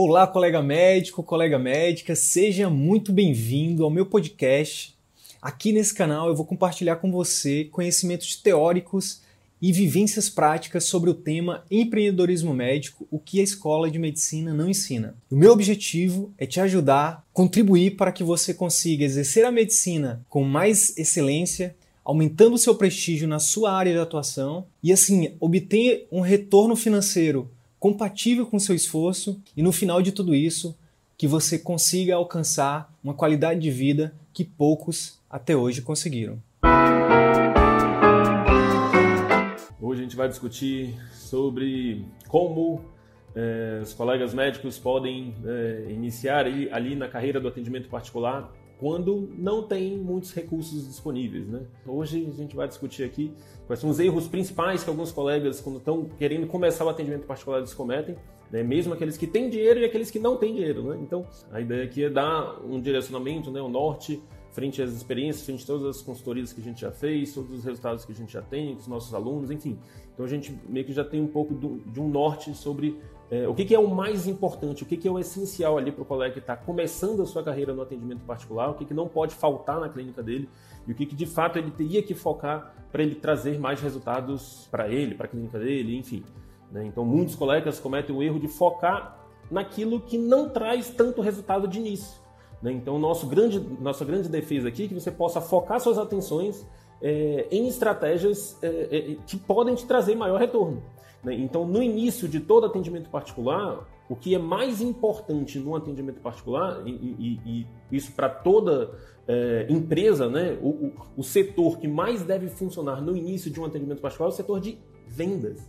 Olá, colega médico, colega médica, seja muito bem-vindo ao meu podcast. Aqui nesse canal eu vou compartilhar com você conhecimentos teóricos e vivências práticas sobre o tema empreendedorismo médico, o que a escola de medicina não ensina. O meu objetivo é te ajudar, contribuir para que você consiga exercer a medicina com mais excelência, aumentando o seu prestígio na sua área de atuação e assim obter um retorno financeiro compatível com seu esforço e no final de tudo isso, que você consiga alcançar uma qualidade de vida que poucos até hoje conseguiram. Hoje a gente vai discutir sobre como é, os colegas médicos podem é, iniciar ali, ali na carreira do atendimento particular quando não tem muitos recursos disponíveis. Né? Hoje a gente vai discutir aqui quais são os erros principais que alguns colegas, quando estão querendo começar o atendimento particular, eles cometem, né? mesmo aqueles que têm dinheiro e aqueles que não têm dinheiro. Né? Então, a ideia aqui é dar um direcionamento, né? um norte, frente às experiências, frente a todas as consultorias que a gente já fez, todos os resultados que a gente já tem, com os nossos alunos, enfim. Então, a gente meio que já tem um pouco do, de um norte sobre é, o que, que, é o mais importante, o que, que é o essencial ali para o colega que está começando a sua carreira no atendimento particular, o que, que não pode faltar na clínica dele e o que, que de fato ele teria que focar para ele trazer mais resultados para ele, para a clínica dele, enfim. Né? Então, muitos colegas cometem o erro de focar naquilo que não traz tanto resultado de início. Né? Então, nosso grande, nossa grande defesa aqui é que você possa focar suas atenções é, em estratégias é, é, que podem te trazer maior retorno. Né? Então, no início de todo atendimento particular, o que é mais importante no atendimento particular, e, e, e isso para toda é, empresa, né? O, o, o, setor que mais deve funcionar no início de um atendimento particular é o setor de vendas.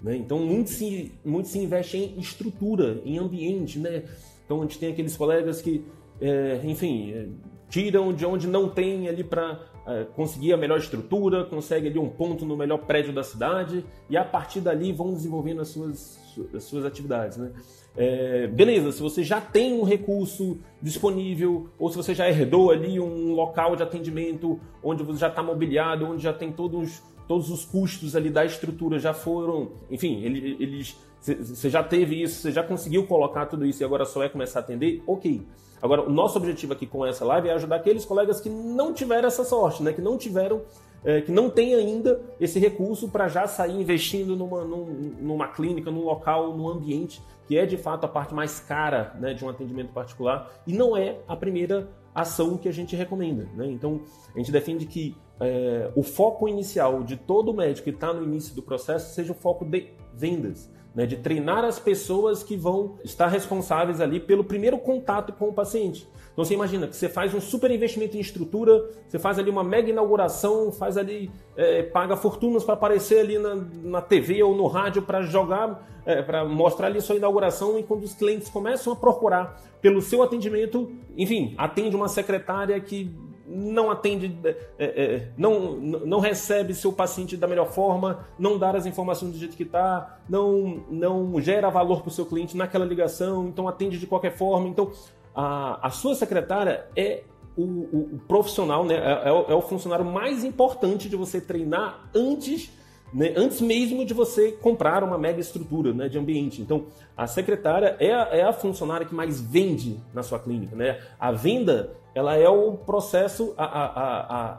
Né? Então, muito se, muito se investe em estrutura, em ambiente. Né? Então, a gente tem aqueles colegas que, é, enfim, é, tiram de onde não tem ali para é, conseguir a melhor estrutura, consegue ali um ponto no melhor prédio da cidade e a partir dali vão desenvolvendo as suas, as suas atividades. Né? É, beleza, se você já tem um recurso disponível ou se você já herdou ali um local de atendimento onde você já está mobiliado, onde já tem todos, todos os custos ali da estrutura já foram, enfim, eles, você já teve isso, você já conseguiu colocar tudo isso e agora só é começar a atender, ok. Agora, o nosso objetivo aqui com essa live é ajudar aqueles colegas que não tiveram essa sorte, né? que não tiveram, é, que não têm ainda esse recurso para já sair investindo numa, numa clínica, num local, num ambiente que é de fato a parte mais cara né, de um atendimento particular e não é a primeira ação que a gente recomenda. Né? Então, a gente defende que é, o foco inicial de todo médico que está no início do processo seja o foco de vendas né, de treinar as pessoas que vão estar responsáveis ali pelo primeiro contato com o paciente. Então você imagina que você faz um super investimento em estrutura, você faz ali uma mega inauguração, faz ali, é, paga fortunas para aparecer ali na, na TV ou no rádio para jogar, é, para mostrar ali sua inauguração e quando os clientes começam a procurar pelo seu atendimento, enfim, atende uma secretária que não atende, é, é, não, não recebe seu paciente da melhor forma, não dá as informações do jeito que está, não, não gera valor para o seu cliente naquela ligação, então atende de qualquer forma. Então, a, a sua secretária é o, o, o profissional, né, é, é, o, é o funcionário mais importante de você treinar antes né, antes mesmo de você comprar uma mega estrutura né, de ambiente. Então, a secretária é a, é a funcionária que mais vende na sua clínica. Né? A venda ela é o processo, a, a,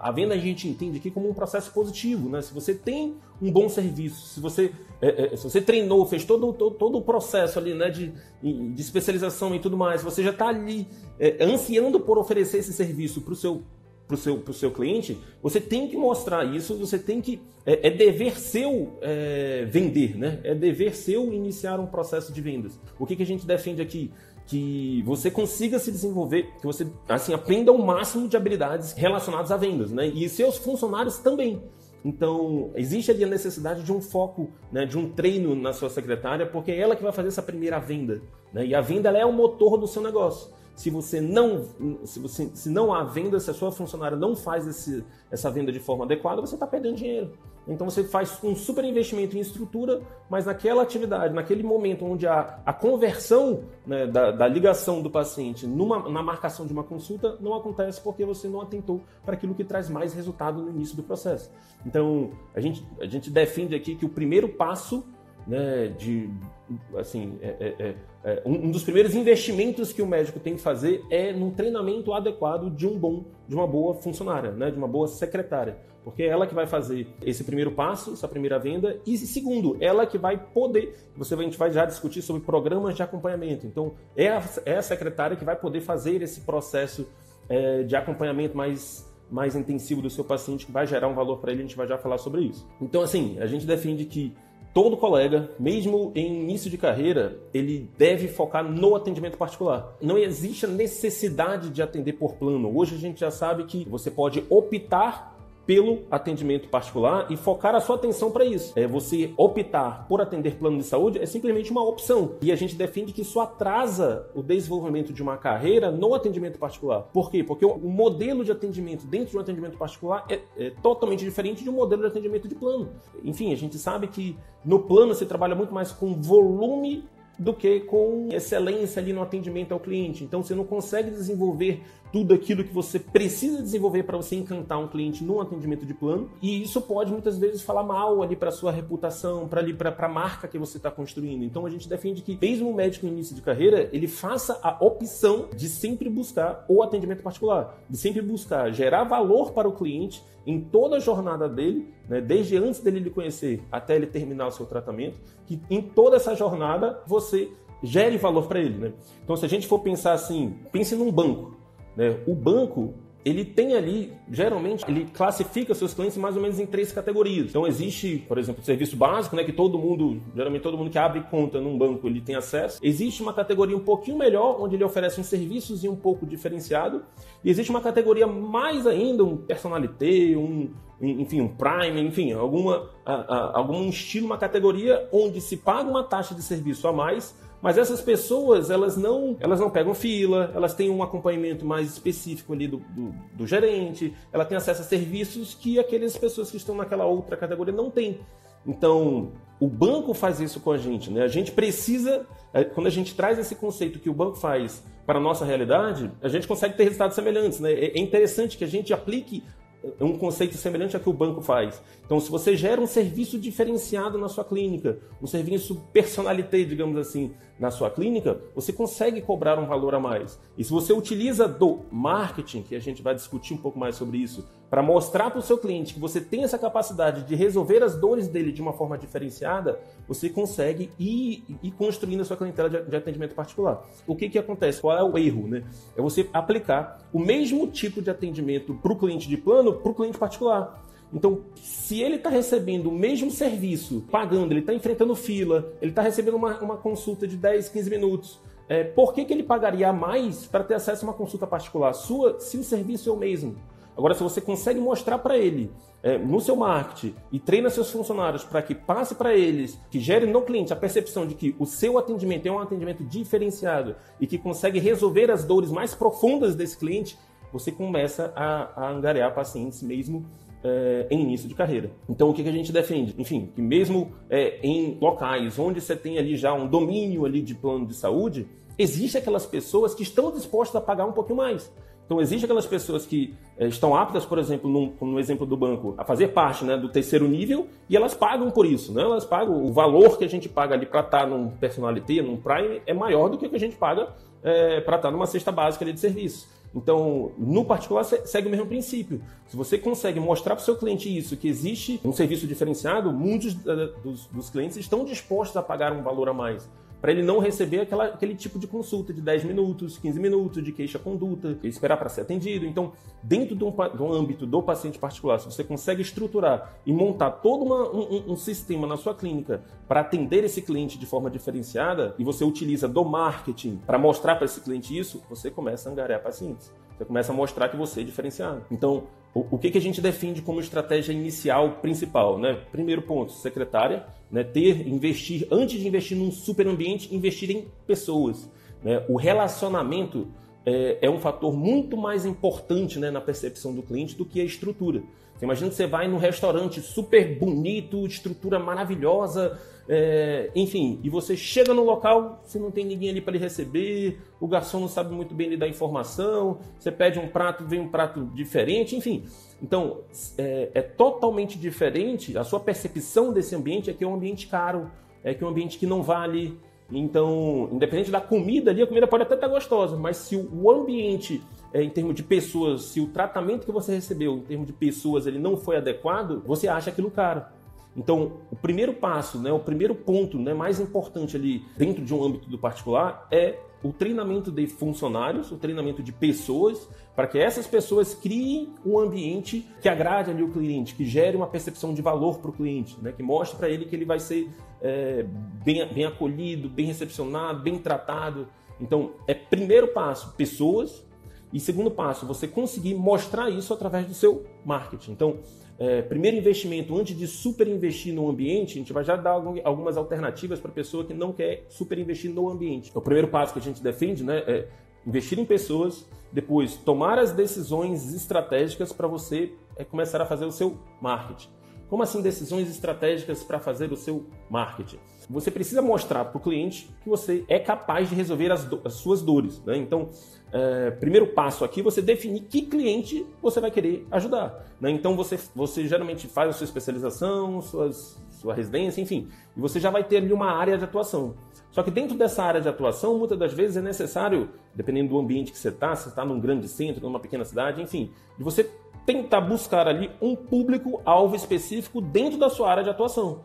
a, a venda a gente entende aqui como um processo positivo. Né? Se você tem um bom serviço, se você, é, é, se você treinou, fez todo, todo, todo o processo ali né, de, de especialização e tudo mais, você já está ali é, ansiando por oferecer esse serviço para o seu para o seu, seu cliente, você tem que mostrar isso, você tem que. É, é dever seu é, vender, né? É dever seu iniciar um processo de vendas. O que, que a gente defende aqui? Que você consiga se desenvolver, que você assim, aprenda o máximo de habilidades relacionadas a vendas, né? E seus funcionários também. Então, existe ali a necessidade de um foco, né, de um treino na sua secretária, porque é ela que vai fazer essa primeira venda. Né? E a venda é o motor do seu negócio se você não se você se não há venda, se a sua funcionária não faz esse, essa venda de forma adequada, você está perdendo dinheiro. Então você faz um super investimento em estrutura, mas naquela atividade, naquele momento onde a, a conversão né, da, da, ligação do paciente numa, na marcação de uma consulta não acontece porque você não atentou para aquilo que traz mais resultado no início do processo. Então a gente, a gente defende aqui que o primeiro passo né, de assim, é, é, é é, um, dos primeiros investimentos que o médico tem que fazer é no treinamento adequado de um bom, de uma boa funcionária, né, de uma boa secretária, porque é ela que vai fazer esse primeiro passo, essa primeira venda e segundo, ela que vai poder, você a gente vai já discutir sobre programas de acompanhamento. Então é a, é a secretária que vai poder fazer esse processo é, de acompanhamento mais mais intensivo do seu paciente que vai gerar um valor para ele, a gente vai já falar sobre isso. Então assim, a gente defende que todo colega, mesmo em início de carreira, ele deve focar no atendimento particular. Não existe a necessidade de atender por plano. Hoje a gente já sabe que você pode optar pelo atendimento particular e focar a sua atenção para isso. É você optar por atender plano de saúde é simplesmente uma opção. E a gente defende que isso atrasa o desenvolvimento de uma carreira no atendimento particular. Por quê? Porque o modelo de atendimento dentro de um atendimento particular é, é totalmente diferente de um modelo de atendimento de plano. Enfim, a gente sabe que no plano você trabalha muito mais com volume do que com excelência ali no atendimento ao cliente. Então você não consegue desenvolver tudo aquilo que você precisa desenvolver para você encantar um cliente num atendimento de plano. E isso pode muitas vezes falar mal ali para sua reputação, para ali para a marca que você está construindo. Então a gente defende que mesmo o médico no início de carreira, ele faça a opção de sempre buscar o atendimento particular, de sempre buscar gerar valor para o cliente em toda a jornada dele, né, desde antes dele lhe conhecer até ele terminar o seu tratamento, que em toda essa jornada você gere valor para ele. Né? Então, se a gente for pensar assim, pense num banco. Né? O banco ele tem ali, geralmente, ele classifica seus clientes mais ou menos em três categorias. Então existe, por exemplo, o serviço básico, né, que todo mundo, geralmente todo mundo que abre conta num banco, ele tem acesso. Existe uma categoria um pouquinho melhor, onde ele oferece um serviços e um pouco diferenciado. E existe uma categoria mais ainda, um personalité, um, enfim, um prime, enfim, alguma, algum estilo, uma categoria onde se paga uma taxa de serviço a mais mas essas pessoas, elas não, elas não pegam fila, elas têm um acompanhamento mais específico ali do, do, do gerente, ela tem acesso a serviços que aquelas pessoas que estão naquela outra categoria não têm. Então, o banco faz isso com a gente, né? A gente precisa, é, quando a gente traz esse conceito que o banco faz para a nossa realidade, a gente consegue ter resultados semelhantes, né? É, é interessante que a gente aplique é um conceito semelhante ao que o banco faz. Então, se você gera um serviço diferenciado na sua clínica, um serviço personalité, digamos assim, na sua clínica, você consegue cobrar um valor a mais. E se você utiliza do marketing, que a gente vai discutir um pouco mais sobre isso, para mostrar para o seu cliente que você tem essa capacidade de resolver as dores dele de uma forma diferenciada, você consegue ir, ir construindo a sua clientela de, atendimento particular. O que, que acontece? Qual é o erro? Né? É você aplicar o mesmo tipo de atendimento para o cliente de plano para o cliente particular. Então, se ele está recebendo o mesmo serviço, pagando, ele está enfrentando fila, ele está recebendo uma, uma consulta de 10, 15 minutos, é, por que, que ele pagaria mais para ter acesso a uma consulta particular sua se o serviço é o mesmo? Agora, se você consegue mostrar para ele é, no seu marketing e treina seus funcionários para que passe para eles, que gere no cliente a percepção de que o seu atendimento é um atendimento diferenciado e que consegue resolver as dores mais profundas desse cliente, você começa a, a angariar pacientes mesmo é, em início de carreira. Então, o que, que a gente defende? Enfim, que mesmo é, em locais onde você tem ali já um domínio ali de plano de saúde, existe aquelas pessoas que estão dispostas a pagar um pouquinho mais. Então, existem aquelas pessoas que é, estão aptas, por exemplo, no, no exemplo do banco, a fazer parte né, do terceiro nível e elas pagam por isso. Né? Elas pagam, o valor que a gente paga ali para estar num personalité, num prime, é maior do que o que a gente paga é, para estar numa cesta básica de serviço. Então, no particular, segue o mesmo princípio. Se você consegue mostrar para o seu cliente isso, que existe um serviço diferenciado, muitos dos, dos clientes estão dispostos a pagar um valor a mais para ele não receber aquela, aquele tipo de consulta de 10 minutos, 15 minutos de queixa-conduta, esperar para ser atendido. Então, dentro de um, âmbito do paciente particular, se você consegue estruturar e montar todo uma, um, um sistema na sua clínica para atender esse cliente de forma diferenciada, e você utiliza do marketing para mostrar para esse cliente isso, você começa a angariar pacientes. Você começa a mostrar que você é diferenciado. Então, o, que, que a gente defende como estratégia inicial principal? Né? Primeiro ponto, secretária, né? ter, investir, antes de investir num super ambiente, investir em pessoas. Né? O relacionamento é, é, um fator muito mais importante né, na percepção do cliente do que a estrutura. Você imagina que você vai num restaurante super bonito, estrutura maravilhosa, é, enfim, e você chega no local, você não tem ninguém ali para lhe receber, o garçom não sabe muito bem lhe dar informação, você pede um prato, vem um prato diferente, enfim. Então, é, é totalmente diferente, a sua percepção desse ambiente é que é um ambiente caro, é que é um ambiente que não vale, Então, independente da comida ali, a comida pode até estar gostosa, mas se o ambiente, é, em termos de pessoas, se o tratamento que você recebeu em termos de pessoas ele não foi adequado, você acha aquilo caro. Então, o primeiro passo, né, o primeiro ponto né, mais importante ali dentro de um âmbito do particular é o treinamento de funcionários, o treinamento de pessoas, para que essas pessoas criem um ambiente que agrade ali o cliente, que gere uma percepção de valor para o cliente, né? que mostre para ele que ele vai ser é, bem, bem acolhido, bem recepcionado, bem tratado. Então, é primeiro passo, pessoas, e segundo passo, você conseguir mostrar isso através do seu marketing. Então, é, primeiro investimento, antes de super investir no ambiente, a gente vai já dar algumas alternativas para a pessoa que não quer super investir no ambiente. O primeiro passo que a gente defende né, é investir em pessoas, depois tomar as decisões estratégicas para você é, começar a fazer o seu marketing. Como assim decisões estratégicas para fazer o seu marketing? Você precisa mostrar para o cliente que você é capaz de resolver as, as suas dores. Né? Então, é, primeiro passo aqui, você definir que cliente você vai querer ajudar. Né? Então, você, você geralmente faz a sua especialização, suas, sua residência, enfim, e você já vai ter ali uma área de atuação. Só que dentro dessa área de atuação, muitas das vezes é necessário, dependendo do ambiente que você está, se está num grande centro, numa pequena cidade, enfim, de você tentar buscar ali um público-alvo específico dentro da sua área de atuação.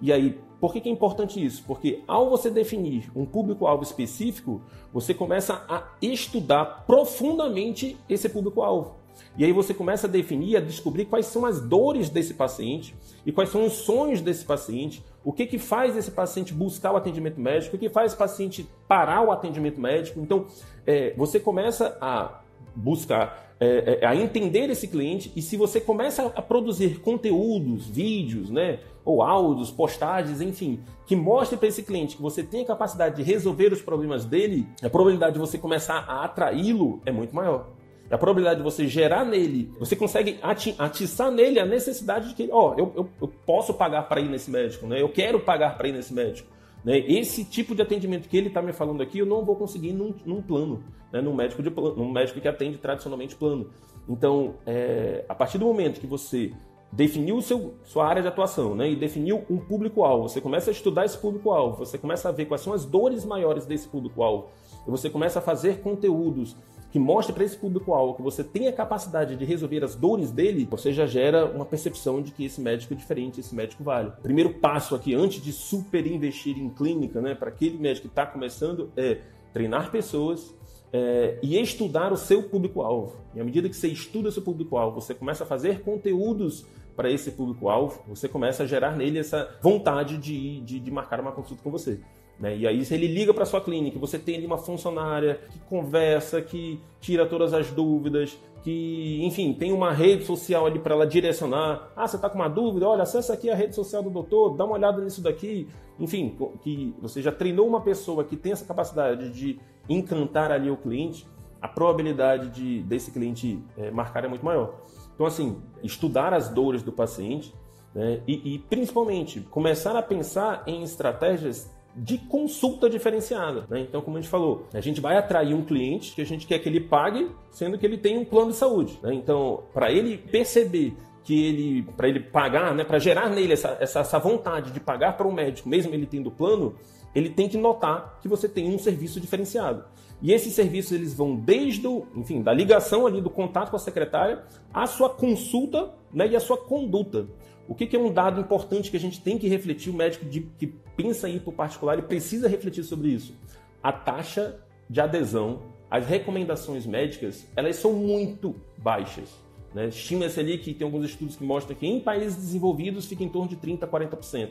E aí, por que, que é importante isso? Porque ao você definir um público-alvo específico, você começa a estudar profundamente esse público-alvo. E aí você começa a definir, a descobrir quais são as dores desse paciente e quais são os sonhos desse paciente, o que, que faz esse paciente buscar o atendimento médico, o que faz esse paciente parar o atendimento médico. Então, é, você começa a buscar é, é, a entender esse cliente e se você começa a produzir conteúdos, vídeos, né, ou áudios, postagens, enfim, que mostre para esse cliente que você tem a capacidade de resolver os problemas dele, a probabilidade de você começar a atraí-lo é muito maior. A probabilidade de você gerar nele, você consegue ati atiçar nele a necessidade de que, ó, eu, eu, eu, posso pagar para ir nesse médico, né? Eu quero pagar para ir nesse médico. Né? Esse tipo de atendimento que ele está me falando aqui, eu não vou conseguir num, num plano, né? num, médico de plano, num médico que atende tradicionalmente plano. Então, é, a partir do momento que você definiu seu, sua área de atuação né? e definiu um público-alvo, você começa a estudar esse público-alvo, você começa a ver quais são as dores maiores desse público-alvo, você começa a fazer conteúdos que mostre para esse público-alvo que você tem a capacidade de resolver as dores dele, você já gera uma percepção de que esse médico é diferente, esse médico vale. O primeiro passo aqui, antes de super investir em clínica, né, para aquele médico que está começando, é treinar pessoas, é, e estudar o seu público-alvo. E à medida que você estuda seu público-alvo, você começa a fazer conteúdos para esse público-alvo, você começa a gerar nele essa vontade de, de, de marcar uma consulta com você. Né? E aí, ele liga para sua clínica, você tem ali uma funcionária que conversa, que tira todas as dúvidas, que, enfim, tem uma rede social ali para ela direcionar. Ah, você está com uma dúvida? Olha, acessa aqui a rede social do doutor, dá uma olhada nisso daqui. Enfim, que você já treinou uma pessoa que tem essa capacidade de encantar ali o cliente, a probabilidade de desse cliente é, marcar é muito maior. Então, assim, estudar as dores do paciente né, e, e principalmente começar a pensar em estratégias de consulta diferenciada. Né? Então, como a gente falou, a gente vai atrair um cliente que a gente quer que ele pague, sendo que ele tem um plano de saúde. Né? Então, para ele perceber que ele, para ele pagar, né, para gerar nele essa, essa, essa vontade de pagar para um médico, mesmo ele tendo plano, ele tem que notar que você tem um serviço diferenciado. E esses serviços eles vão desde o, enfim, da ligação ali do contato com a secretária, à sua consulta né, e à sua conduta. O que, que, é um dado importante que a gente tem que refletir, o médico de, que pensa ir para o particular e precisa refletir sobre isso? A taxa de adesão às recomendações médicas, elas são muito baixas. Né? Estima-se ali que tem alguns estudos que mostram que em países desenvolvidos fica em torno de 30% a 40%.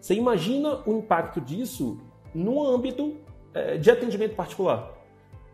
Você imagina o impacto disso no âmbito é, de atendimento particular.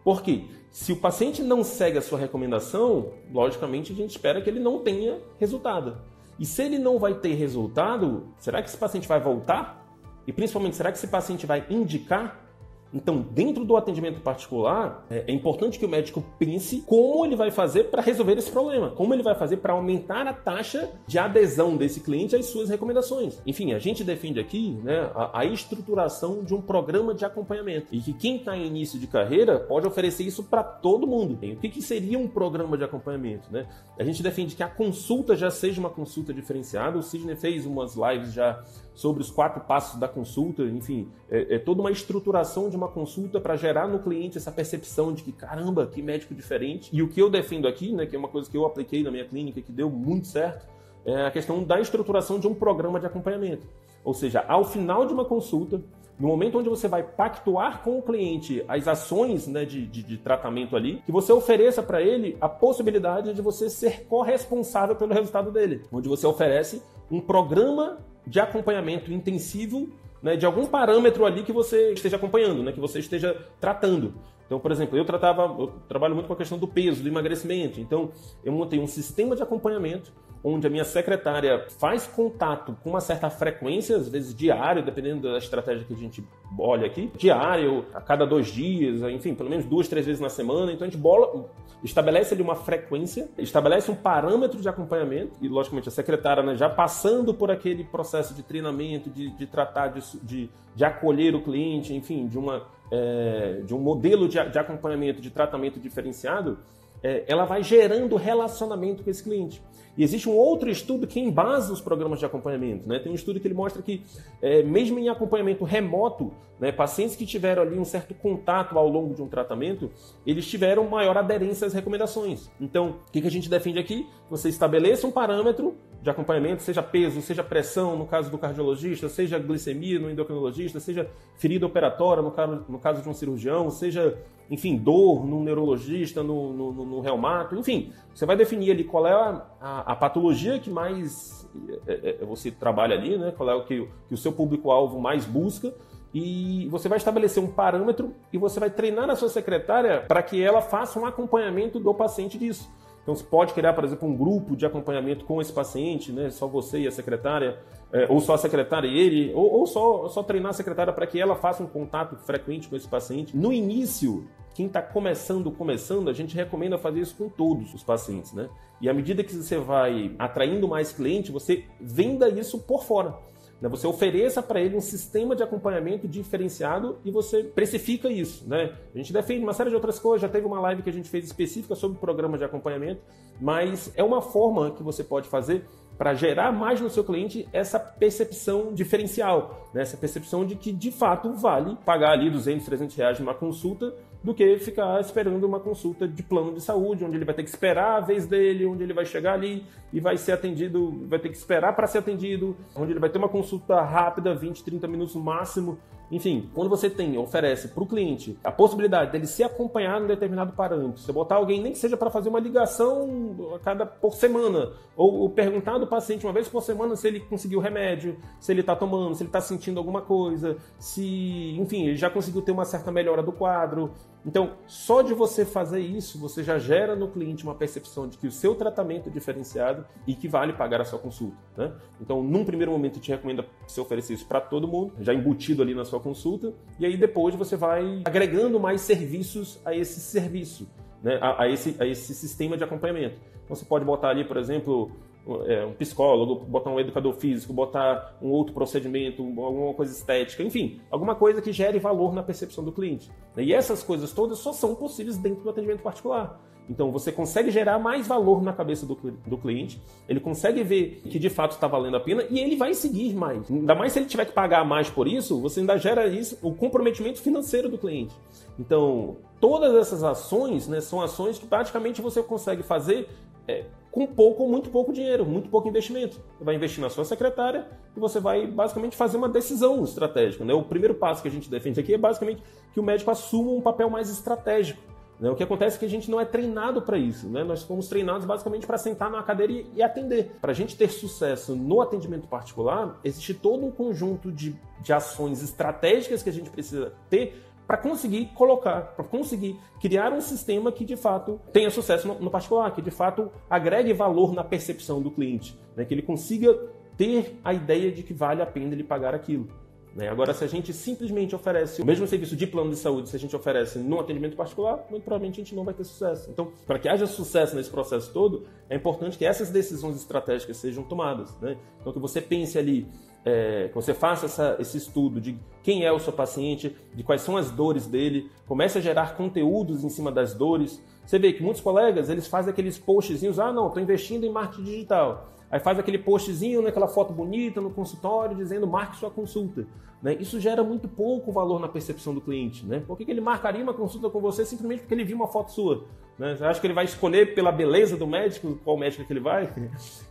Por quê? Se o paciente não segue a sua recomendação, logicamente a gente espera que ele não tenha resultado. E se ele não vai ter resultado, será que esse paciente vai voltar? E principalmente, será que esse paciente vai indicar então, dentro do atendimento particular, é, é importante que o médico pense como ele vai fazer para resolver esse problema, como ele vai fazer para aumentar a taxa de adesão desse cliente às suas recomendações. Enfim, a gente defende aqui né, a, a estruturação de um programa de acompanhamento e que quem está em início de carreira pode oferecer isso para todo mundo. o que, que seria um programa de acompanhamento? Né? A gente defende que a consulta já seja uma consulta diferenciada. O Sidney fez umas lives já sobre os quatro passos da consulta, enfim, é, é toda uma estruturação de uma consulta para gerar no cliente essa percepção de que, caramba, que médico diferente. E o que eu defendo aqui, né, que é uma coisa que eu apliquei na minha clínica que deu muito certo, é a questão da estruturação de um programa de acompanhamento. Ou seja, ao final de uma consulta, no momento onde você vai pactuar com o cliente as ações né, de, de, de, tratamento ali, que você ofereça para ele a possibilidade de você ser corresponsável pelo resultado dele, onde você oferece um programa de acompanhamento intensivo né, de algum parâmetro ali que você esteja acompanhando, né, que você esteja tratando. Então, por exemplo, eu tratava, eu trabalho muito com a questão do peso, do emagrecimento. Então, eu montei um sistema de acompanhamento onde a minha secretária faz contato com uma certa frequência, às vezes diário, dependendo da estratégia que a gente olha aqui, diário, a cada dois dias, enfim, pelo menos duas, três vezes na semana. Então a gente bola, estabelece ali uma frequência, estabelece um parâmetro de acompanhamento, e logicamente a secretária né, já passando por aquele processo de treinamento, de, de tratar, de, de, de, acolher o cliente, enfim, de, uma, é, de um modelo de, de acompanhamento, de tratamento diferenciado, é, ela vai gerando relacionamento com esse cliente. E existe um outro estudo que embasa os programas de acompanhamento. Né? Tem um estudo que ele mostra que, é, mesmo em acompanhamento remoto, né, pacientes que tiveram ali um certo contato ao longo de um tratamento, eles tiveram maior aderência às recomendações. Então, o que, que a gente defende aqui? Você estabeleça um parâmetro de acompanhamento, seja peso, seja pressão no caso do cardiologista, seja glicemia no endocrinologista, seja ferida operatória no caso, no caso de um cirurgião, seja, enfim, dor no neurologista, no, no, no reumato, enfim, você vai definir ali qual é a, a, a patologia que mais é, é, é, você trabalha ali, né? qual é o que, que o seu público-alvo mais busca, e você vai estabelecer um parâmetro e você vai treinar a sua secretária para que ela faça um acompanhamento do paciente disso. Então você pode criar, por exemplo, um grupo de acompanhamento com esse paciente, né? só você e a secretária, é, ou só a secretária e ele, ou, ou só, só treinar a secretária para que ela faça um contato frequente com esse paciente. No início, quem está começando, começando, a gente recomenda fazer isso com todos os pacientes, né? E à medida que você vai atraindo mais cliente, você venda isso por fora. Né? Você ofereça para ele um sistema de acompanhamento diferenciado e você precifica isso. Né? A gente defende uma série de outras coisas, já teve uma live que a gente fez específica sobre programas de acompanhamento, mas é uma forma que você pode fazer para gerar mais no seu cliente essa percepção diferencial, né? essa percepção de que de fato vale pagar ali 200, 300 reais numa consulta do que ficar esperando uma consulta de plano de saúde, onde ele vai ter que esperar a vez dele, onde ele vai chegar ali e vai ser atendido, vai ter que esperar para ser atendido, onde ele vai ter uma consulta rápida, 20, 30 minutos no máximo, enfim, quando você tem, oferece para o cliente a possibilidade dele ser acompanhado em determinado parâmetro, você botar alguém nem que seja para fazer uma ligação a cada por semana, ou, ou perguntar do paciente uma vez por semana se ele conseguiu remédio, se ele está tomando, se ele está sentindo alguma coisa, se, enfim, ele já conseguiu ter uma certa melhora do quadro. Então, só de você fazer isso, você já gera no cliente uma percepção de que o seu tratamento é diferenciado e que vale pagar a sua consulta. Né? Então, num primeiro momento, a gente recomenda você oferecer isso para todo mundo, já embutido ali na sua consulta, e aí depois você vai agregando mais serviços a esse serviço, né? a, a, esse, a esse sistema de acompanhamento. Então, você pode botar ali, por exemplo, um psicólogo, botar um educador físico, botar um outro procedimento, alguma coisa estética, enfim, alguma coisa que gere valor na percepção do cliente. E essas coisas todas só são possíveis dentro do atendimento particular. Então você consegue gerar mais valor na cabeça do, do cliente, ele consegue ver que de fato está valendo a pena e ele vai seguir mais. Ainda mais se ele tiver que pagar mais por isso, você ainda gera isso, o comprometimento financeiro do cliente. Então, todas essas ações né, são ações que praticamente você consegue fazer é, com pouco ou muito pouco dinheiro, muito pouco investimento. Você vai investir na sua secretária e você vai basicamente fazer uma decisão estratégica. Né? O primeiro passo que a gente defende aqui é basicamente que o médico assuma um papel mais estratégico. Né? O que acontece é que a gente não é treinado para isso. Né? Nós fomos treinados basicamente para sentar na cadeira e, e atender. Para a gente ter sucesso no atendimento particular, existe todo um conjunto de, de ações estratégicas que a gente precisa ter para conseguir colocar, para conseguir criar um sistema que de fato tenha sucesso no, no, particular, que de fato agregue valor na percepção do cliente, né? que ele consiga ter a ideia de que vale a pena ele pagar aquilo. Né? Agora, se a gente simplesmente oferece o mesmo serviço de plano de saúde, se a gente oferece no atendimento particular, muito provavelmente a gente não vai ter sucesso. Então, para que haja sucesso nesse processo todo, é importante que essas decisões estratégicas sejam tomadas. Né? Então, que você pense ali é, que você faça essa, esse estudo de quem é o seu paciente, de quais são as dores dele, comece a gerar conteúdos em cima das dores. Você vê que muitos colegas eles fazem aqueles postzinhos, ah não, estou investindo em marketing digital. Aí faz aquele postzinho, né, aquela foto bonita no consultório dizendo marque sua consulta. Né? Isso gera muito pouco valor na percepção do cliente. Né? Por que, que ele marcaria uma consulta com você simplesmente porque ele viu uma foto sua? Né? Você acha que ele vai escolher pela beleza do médico qual médico que ele vai?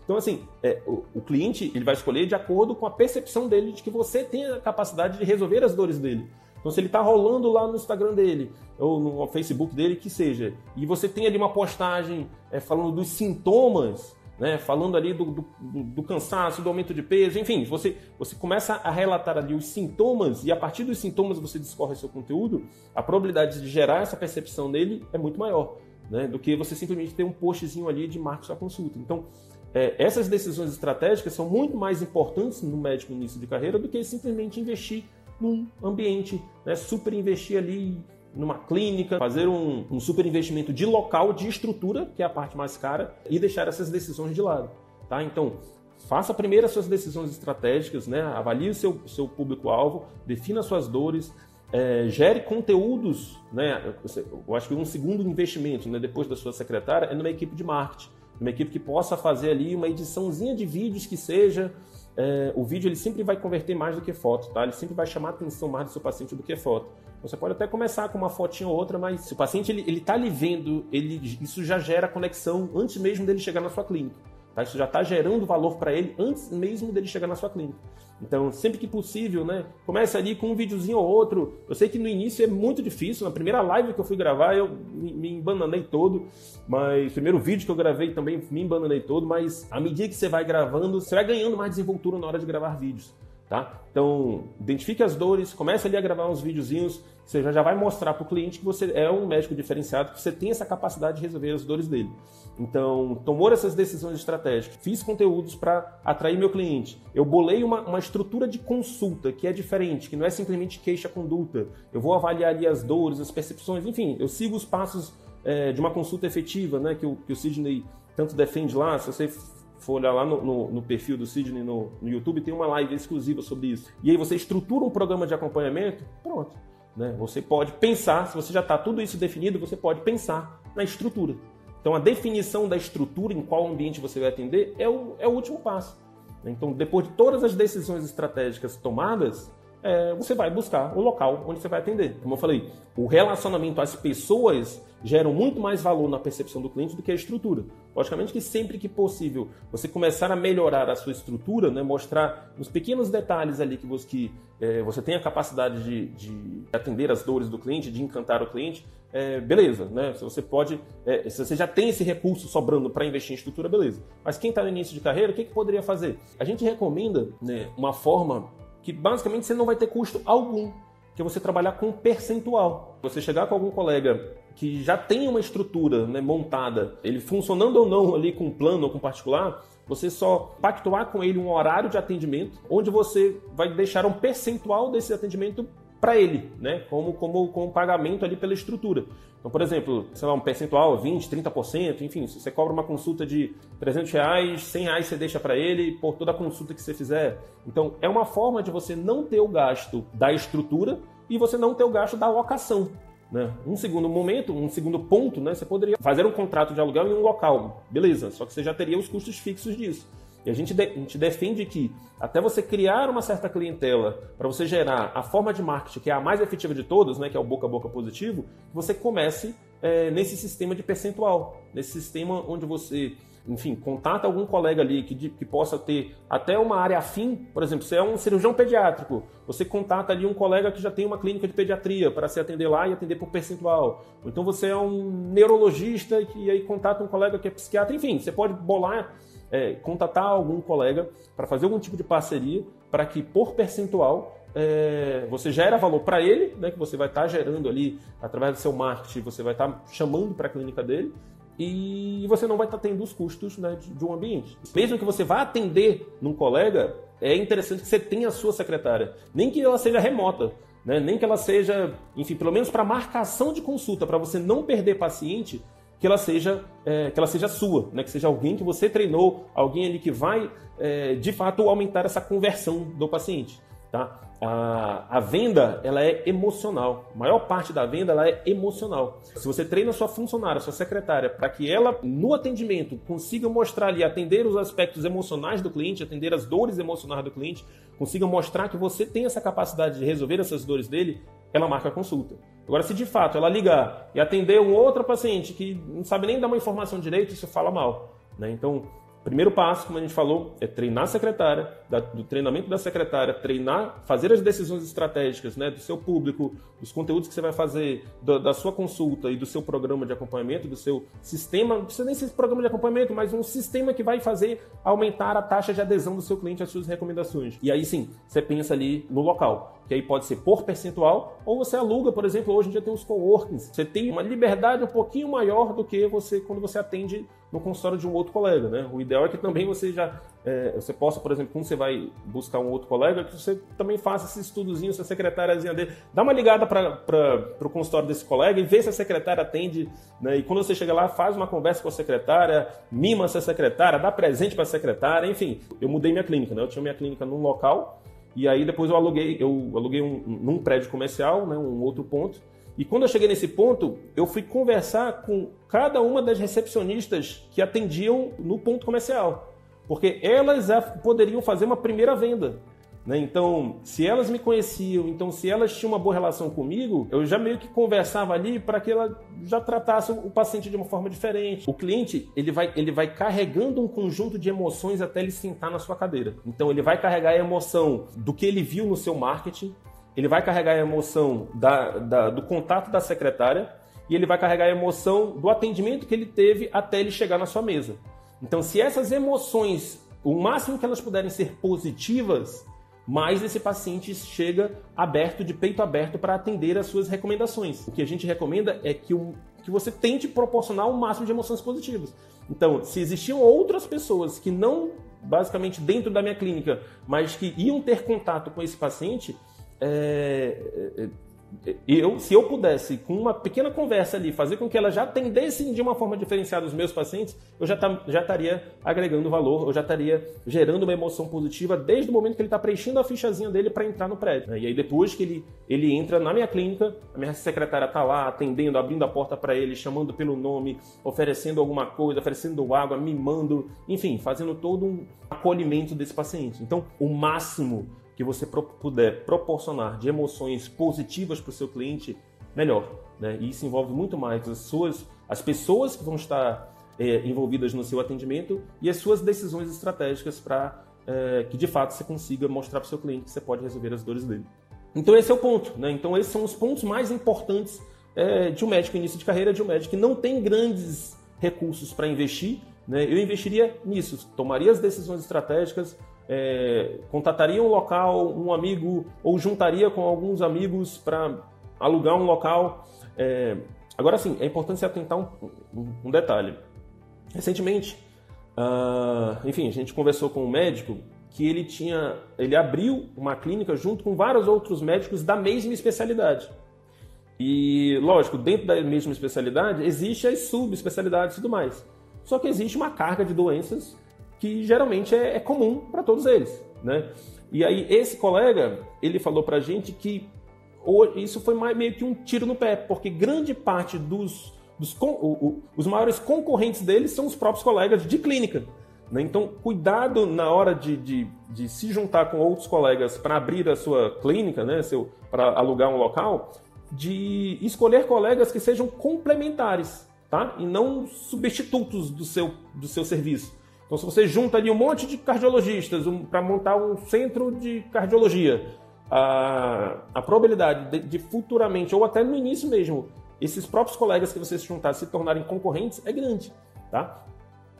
Então, assim, é, o, o, cliente ele vai escolher de acordo com a percepção dele de que você tem a capacidade de resolver as dores dele. Então, se ele está rolando lá no Instagram dele, ou no Facebook dele, que seja, e você tem ali uma postagem é, falando dos sintomas né, falando ali do, do, do, cansaço, do aumento de peso, enfim, você, você começa a relatar ali os sintomas e a partir dos sintomas você discorre seu conteúdo, a probabilidade de gerar essa percepção nele é muito maior né, do que você simplesmente ter um postzinho ali de marca sua consulta. Então, é, essas decisões estratégicas são muito mais importantes no médico no início de carreira do que simplesmente investir num ambiente, né, super investir ali numa clínica, fazer um, um super investimento de local, de estrutura, que é a parte mais cara, e deixar essas decisões de lado. Tá? Então, faça primeiro as suas decisões estratégicas, né? avalie o seu, seu público-alvo, defina suas dores, é, gere conteúdos. Né? Eu acho que um segundo investimento, né, depois da sua secretária, é numa equipe de marketing. Uma equipe que possa fazer ali uma ediçãozinha de vídeos que seja. É, o vídeo ele sempre vai converter mais do que foto, tá? Ele sempre vai chamar a atenção mais do seu paciente do que foto. Você pode até começar com uma fotinha ou outra, mas se o paciente ele, ele tá lhe vendo, ele, isso já gera conexão antes mesmo dele chegar na sua clínica. Tá? Isso já está gerando valor para ele antes mesmo dele chegar na sua clínica. Então, sempre que possível, né? Comece ali com um videozinho ou outro. Eu sei que no início é muito difícil. Na primeira live que eu fui gravar, eu me, me embananei todo. Mas o primeiro vídeo que eu gravei também me embananei todo. Mas à medida que você vai gravando, você vai ganhando mais desenvoltura na hora de gravar vídeos. Tá? Então, identifique as dores, comece ali a gravar uns videozinhos, você já, vai mostrar para o cliente que você é um médico diferenciado, que você tem essa capacidade de resolver as dores dele. Então, tomou essas decisões estratégicas, fiz conteúdos para atrair meu cliente. Eu bolei uma, uma estrutura de consulta que é diferente, que não é simplesmente queixa-conduta. Eu vou avaliar ali as dores, as percepções, enfim, eu sigo os passos é, de uma consulta efetiva, né, que o, que o Sidney tanto defende lá. Se você for olhar lá no, no, no perfil do Sidney no, no, YouTube, tem uma live exclusiva sobre isso. E aí você estrutura um programa de acompanhamento, pronto. Né? Você pode pensar, se você já está tudo isso definido, você pode pensar na estrutura. Então a definição da estrutura, em qual ambiente você vai atender, é o, é o último passo. Então, depois de todas as decisões estratégicas tomadas, é, você vai buscar o local onde você vai atender. Como eu falei, o relacionamento às pessoas geram muito mais valor na percepção do cliente do que a estrutura. Logicamente que sempre que possível você começar a melhorar a sua estrutura, né, mostrar os pequenos detalhes ali que você, que, é, você tem a capacidade de, de, atender as dores do cliente, de encantar o cliente, é, beleza, né? Se você pode, é, se você já tem esse recurso sobrando para investir em estrutura, beleza. Mas quem está no início de carreira, o que, que poderia fazer? A gente recomenda né, uma forma que basicamente você não vai ter custo algum, que é você trabalhar com percentual. Você chegar com algum colega que já tem uma estrutura né, montada, ele funcionando ou não ali com plano ou com particular, você só pactuar com ele um horário de atendimento, onde você vai deixar um percentual desse atendimento para ele, né? Como, como, como pagamento ali pela estrutura. Então, por exemplo, sei lá, um percentual, 20%, 30%, enfim, se você cobra uma consulta de 300 reais, 100 reais você deixa para ele por toda a consulta que você fizer. Então, é uma forma de você não ter o gasto da estrutura e você não ter o gasto da locação. Né? Um segundo momento, um segundo ponto, né? Você poderia fazer um contrato de aluguel em um local, beleza, só que você já teria os custos fixos disso. E a gente, de, a gente defende que até você criar uma certa clientela para você gerar a forma de marketing que é a mais efetiva de todas, né, que é o boca a boca positivo, você comece é, nesse sistema de percentual, nesse sistema onde você enfim, contata algum colega ali que, que possa ter até uma área afim, por exemplo, você é um cirurgião pediátrico, você contata ali um colega que já tem uma clínica de pediatria para se atender lá e atender por percentual. Ou então você é um neurologista e aí contata um colega que é psiquiatra, enfim, você pode bolar é, contatar algum colega para fazer algum tipo de parceria para que, por percentual, é, você gera valor para ele, né, que você vai estar tá gerando ali através do seu marketing, você vai estar tá chamando para a clínica dele, e você não vai estar tá tendo os custos né, de, de, um ambiente. Mesmo que você vá atender num colega, é interessante que você tenha a sua secretária, nem que ela seja remota. Né, nem que ela seja, enfim, pelo menos para marcação de consulta, para você não perder paciente, que ela seja, é, que ela seja sua, né? que seja alguém que você treinou, alguém ali que vai, é, de fato, aumentar essa conversão do paciente. Tá? a, a venda ela é emocional. A maior parte da venda ela é emocional. Se você treina sua funcionária, sua secretária, para que ela, no atendimento, consiga mostrar ali, atender os aspectos emocionais do cliente, atender as dores emocionais do cliente, consiga mostrar que você tem essa capacidade de resolver essas dores dele, ela marca a consulta. Agora, se de fato ela ligar e atender um outro paciente que não sabe nem dar uma informação direito, isso fala mal. Né? Então, Primeiro passo, como a gente falou, é treinar a secretária, do treinamento da secretária, treinar, fazer as decisões estratégicas né, do seu público, dos conteúdos que você vai fazer, da sua consulta e do seu programa de acompanhamento, do seu sistema, não precisa nem ser programa de acompanhamento, mas um sistema que vai fazer aumentar a taxa de adesão do seu cliente às suas recomendações. E aí sim, você pensa ali no local, que aí pode ser por percentual, ou você aluga, por exemplo, hoje em dia tem os coworkings. Você tem uma liberdade um pouquinho maior do que você quando você atende no consultório de um outro colega, né? O ideal é que também você já é, você possa, por exemplo, quando você vai buscar um outro colega, que você também faça esse estudozinho, se a secretáriazinha dele, dá uma ligada para o consultório desse colega e vê se a secretária atende, né? E quando você chega lá, faz uma conversa com a secretária, mima essa secretária, dá presente para a secretária, enfim. Eu mudei minha clínica, né? Eu tinha minha clínica num local e aí depois eu aluguei, eu aluguei um, num prédio comercial, né? Um outro ponto. E quando eu cheguei nesse ponto, eu fui conversar com cada uma das recepcionistas que atendiam no ponto comercial, porque elas poderiam fazer uma primeira venda. Né? Então, se elas me conheciam, então se elas tinham uma boa relação comigo, eu já meio que conversava ali para que ela já tratasse o paciente de uma forma diferente. O cliente ele vai, ele vai carregando um conjunto de emoções até ele sentar na sua cadeira. Então, ele vai carregar a emoção do que ele viu no seu marketing, ele vai carregar a emoção da, da, do contato da secretária e ele vai carregar a emoção do atendimento que ele teve até ele chegar na sua mesa. Então, se essas emoções, o máximo que elas puderem ser positivas, mais esse paciente chega aberto, de peito aberto, para atender as suas recomendações. O que a gente recomenda é que, o, que você tente proporcionar o máximo de emoções positivas. Então, se existiam outras pessoas que não, basicamente, dentro da minha clínica, mas que iam ter contato com esse paciente, é, é, eu, se eu pudesse, com uma pequena conversa ali, fazer com que ela já atendesse de uma forma diferenciada os meus pacientes, eu já, tá, já estaria agregando valor, eu já estaria gerando uma emoção positiva desde o momento que ele está preenchendo a fichazinha dele para entrar no prédio. Né? E aí depois que ele, ele entra na minha clínica, a minha secretária está lá atendendo, abrindo a porta para ele, chamando pelo nome, oferecendo alguma coisa, oferecendo água, mimando, enfim, fazendo todo um acolhimento desse paciente. Então, o máximo que você puder proporcionar de emoções positivas para o seu cliente, melhor. Né? E isso envolve muito mais as suas, as pessoas que vão estar é, envolvidas no seu atendimento e as suas decisões estratégicas para é, que de fato você consiga mostrar para o seu cliente que você pode resolver as dores dele. Então esse é o ponto, né? Então esses são os pontos mais importantes é, de um médico início de carreira, de um médico que não tem grandes recursos para investir. Né? Eu investiria nisso, tomaria as decisões estratégicas, é, contataria um local, um amigo, ou juntaria com alguns amigos para alugar um local. É, agora sim, é importante se atentar um, um, detalhe. Recentemente, uh, enfim, a gente conversou com um médico que ele tinha, ele abriu uma clínica junto com vários outros médicos da mesma especialidade. E, lógico, dentro da mesma especialidade existe as subespecialidades e tudo mais. Só que existe uma carga de doenças que geralmente é, é comum para todos eles, né? E aí esse colega, ele falou para a gente que isso foi meio que um tiro no pé, porque grande parte dos, dos os maiores concorrentes deles são os próprios colegas de clínica. Né? Então, cuidado na hora de, de, de se juntar com outros colegas para abrir a sua clínica, né? para alugar um local, de escolher colegas que sejam complementares tá? e não substitutos do seu, do seu serviço. Então, se você junta ali um monte de cardiologistas um, para montar um centro de cardiologia, a, a probabilidade de, de, futuramente, ou até no início mesmo, esses próprios colegas que você se juntar se tornarem concorrentes é grande. Tá?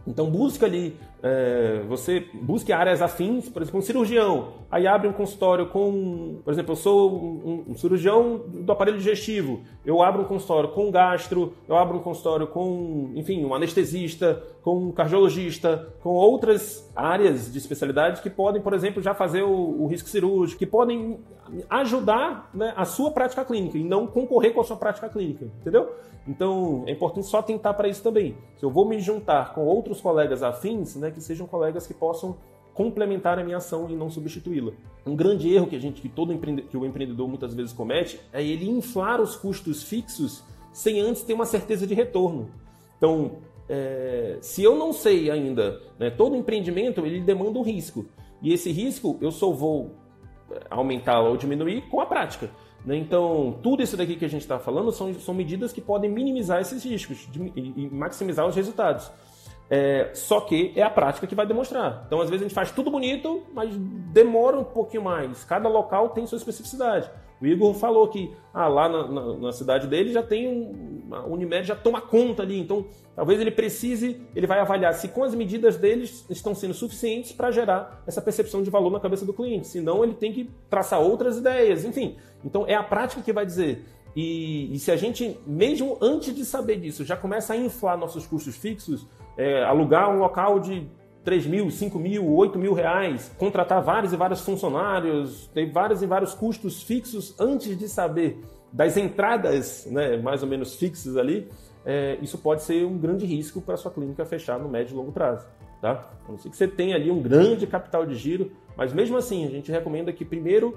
Então busca ali, é, você busque áreas afins, por exemplo, um cirurgião, aí abre um consultório com, por exemplo, eu sou um, um, cirurgião do aparelho digestivo, eu abro um consultório com um gastro, eu abro um consultório com, enfim, um anestesista, com um cardiologista, com outras áreas de especialidade que podem, por exemplo, já fazer o, o risco cirúrgico, que podem ajudar né, a sua prática clínica e não concorrer com a sua prática clínica, entendeu? Então, é importante só tentar para isso também. Se eu vou me juntar com outros colegas afins, né, que sejam colegas que possam complementar a minha ação e não substituí-la. Um grande erro que a gente, que todo empreende, que o empreendedor muitas vezes comete, é ele inflar os custos fixos sem antes ter uma certeza de retorno. Então, é, se eu não sei ainda, né, todo empreendimento ele demanda um risco e esse risco eu só vou é, aumentar ou diminuir com a prática. Né? Então, tudo isso daqui que a gente está falando são, são medidas que podem minimizar esses riscos de, e maximizar os resultados. É, só que é a prática que vai demonstrar. Então, às vezes, a gente faz tudo bonito, mas demora um pouquinho mais. Cada local tem sua especificidade. O Igor falou que ah, lá na, na, na cidade dele já tem um. A Unimed já toma conta ali. Então, talvez ele precise, ele vai avaliar se com as medidas deles estão sendo suficientes para gerar essa percepção de valor na cabeça do cliente. Senão, ele tem que traçar outras ideias. Enfim, então é a prática que vai dizer. E, e se a gente, mesmo antes de saber disso, já começa a inflar nossos custos fixos, é, alugar um local de 3 mil, 5 mil, 8 mil reais, contratar vários e vários funcionários, ter vários e vários custos fixos antes de saber das entradas né, mais ou menos fixas ali, é, isso pode ser um grande risco para sua clínica fechar no médio e longo prazo. Tá? A não ser que você tenha ali um grande capital de giro, mas mesmo assim a gente recomenda que primeiro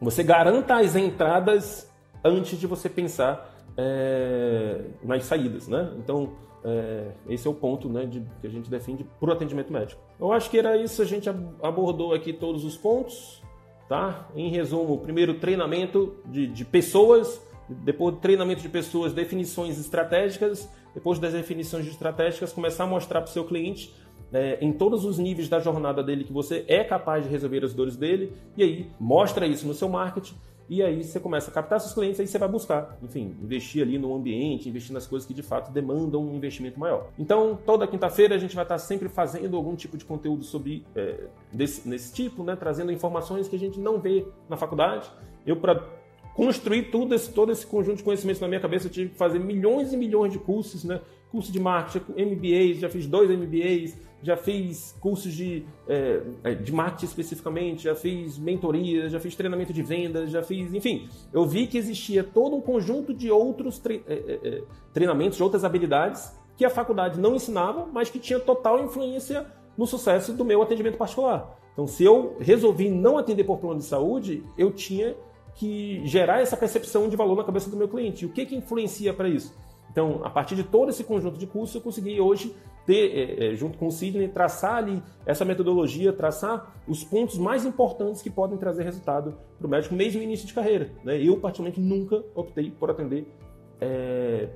você garanta as entradas antes de você pensar é, nas saídas. Né? Então, é, esse é o ponto né, de, que a gente defende para o atendimento médico. Eu acho que era isso, a gente abordou aqui todos os pontos. Tá? Em resumo, primeiro treinamento de, de pessoas, depois treinamento de pessoas, definições estratégicas, depois das definições estratégicas, começar a mostrar para o seu cliente é, em todos os níveis da jornada dele que você é capaz de resolver as dores dele, e aí mostra isso no seu marketing e aí você começa a captar seus clientes, aí você vai buscar, enfim, investir ali no ambiente, investir nas coisas que de fato demandam um investimento maior. Então, toda quinta-feira a gente vai estar sempre fazendo algum tipo de conteúdo sobre é, desse, nesse tipo, né? Trazendo informações que a gente não vê na faculdade. Eu, para construir tudo esse, todo esse conjunto de conhecimentos na minha cabeça, eu tive que fazer milhões e milhões de cursos, né? Curso de marketing, MBAs, já fiz dois MBAs, já fiz cursos de, é, é, de marketing especificamente, já fiz mentorias, já fiz treinamento de vendas, já fiz, enfim, eu vi que existia todo um conjunto de outros tre é, é, é, treinamentos, de outras habilidades que a faculdade não ensinava, mas que tinha total influência no sucesso do meu atendimento particular. Então, se eu resolvi não atender por plano de saúde, eu tinha que gerar essa percepção de valor na cabeça do meu cliente. O que, que influencia para isso? Então, a partir de todo esse conjunto de cursos, eu consegui hoje ter, é, é, junto com o Sidney, traçar ali essa metodologia, traçar os pontos mais importantes que podem trazer resultado para o médico, mesmo no início de carreira. Né? Eu, particularmente, nunca optei por atender é,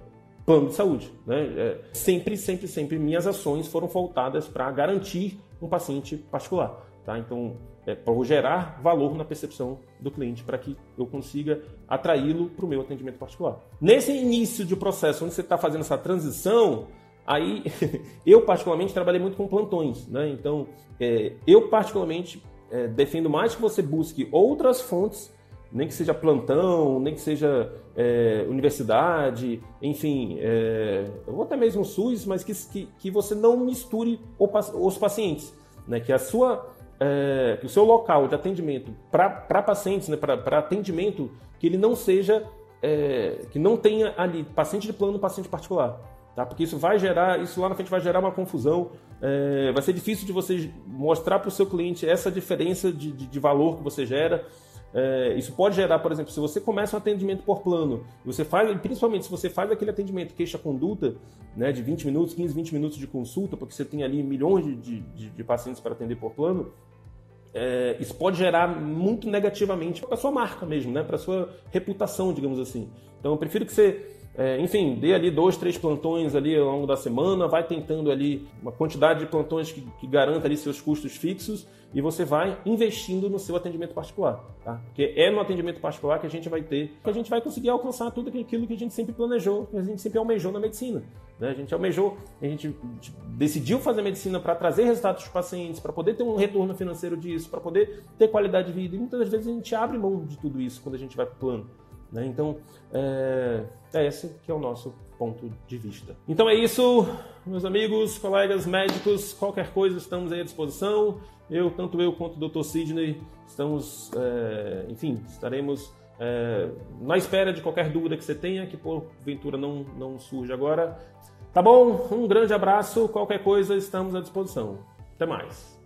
plano de saúde. Né? É, sempre, sempre, sempre minhas ações foram voltadas para garantir um paciente particular. Tá? Então, é, para gerar valor na percepção do cliente, para que eu consiga atraí-lo para o meu atendimento particular. Nesse início de processo, onde você está fazendo essa transição, Aí, eu particularmente trabalhei muito com plantões, né? Então, é, eu particularmente é, defendo mais que você busque outras fontes, nem que seja plantão, nem que seja é, universidade, enfim, é, ou até mesmo SUS, mas que, que, que você não misture os pacientes, né? Que a sua é, o seu local de atendimento para pacientes, né, para atendimento, que ele não seja, é, que não tenha ali paciente de plano, paciente particular. Tá? Porque isso vai gerar, isso lá na frente vai gerar uma confusão. É, vai ser difícil de você mostrar para o seu cliente essa diferença de, de, de valor que você gera. É, isso pode gerar, por exemplo, se você começa um atendimento por plano, você faz, principalmente se você faz aquele atendimento queixa-conduta, né, de 20 minutos, 15, 20 minutos de consulta, porque você tem ali milhões de, de, de pacientes para atender por plano, é, isso pode gerar muito negativamente para a sua marca mesmo, né, para sua reputação, digamos assim. Então, eu prefiro que você é, enfim, dê ali dois, três plantões ali ao longo da semana, vai tentando ali uma quantidade de plantões que, que garanta ali seus custos fixos e você vai investindo no seu atendimento particular, tá? Porque é no atendimento particular que a gente vai ter, que a gente vai conseguir alcançar tudo aquilo que a gente sempre planejou, que a gente sempre almejou na medicina. Né? A gente almejou, a gente decidiu fazer medicina para trazer resultados para os pacientes, para poder ter um retorno financeiro disso, para poder ter qualidade de vida. E muitas vezes a gente abre mão de tudo isso quando a gente vai para o plano. Né? Então, é, é esse que é o nosso ponto de vista. Então é isso, meus amigos, colegas médicos, qualquer coisa estamos aí à disposição. Eu, tanto eu quanto o Dr. Sidney, estamos, é, enfim, estaremos é, na espera de qualquer dúvida que você tenha, que porventura não, não surge agora. Tá bom? Um grande abraço, qualquer coisa estamos à disposição. Até mais.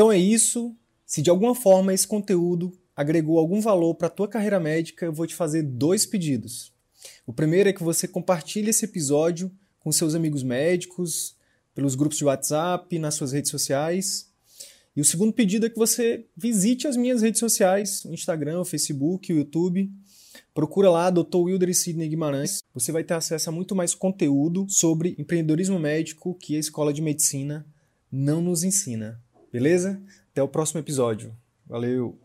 Então é isso. Se de alguma forma esse conteúdo agregou algum valor para a tua carreira médica, eu vou te fazer dois pedidos. O primeiro é que você compartilhe esse episódio com seus amigos médicos, pelos grupos de WhatsApp, nas suas redes sociais. E o segundo pedido é que você visite as minhas redes sociais, o Instagram, o Facebook, o YouTube. Procura lá Dr. Wilder e Sidney Guimarães. Você vai ter acesso a muito mais conteúdo sobre empreendedorismo médico que a Escola de Medicina não nos ensina. Beleza? Até o próximo episódio. Valeu!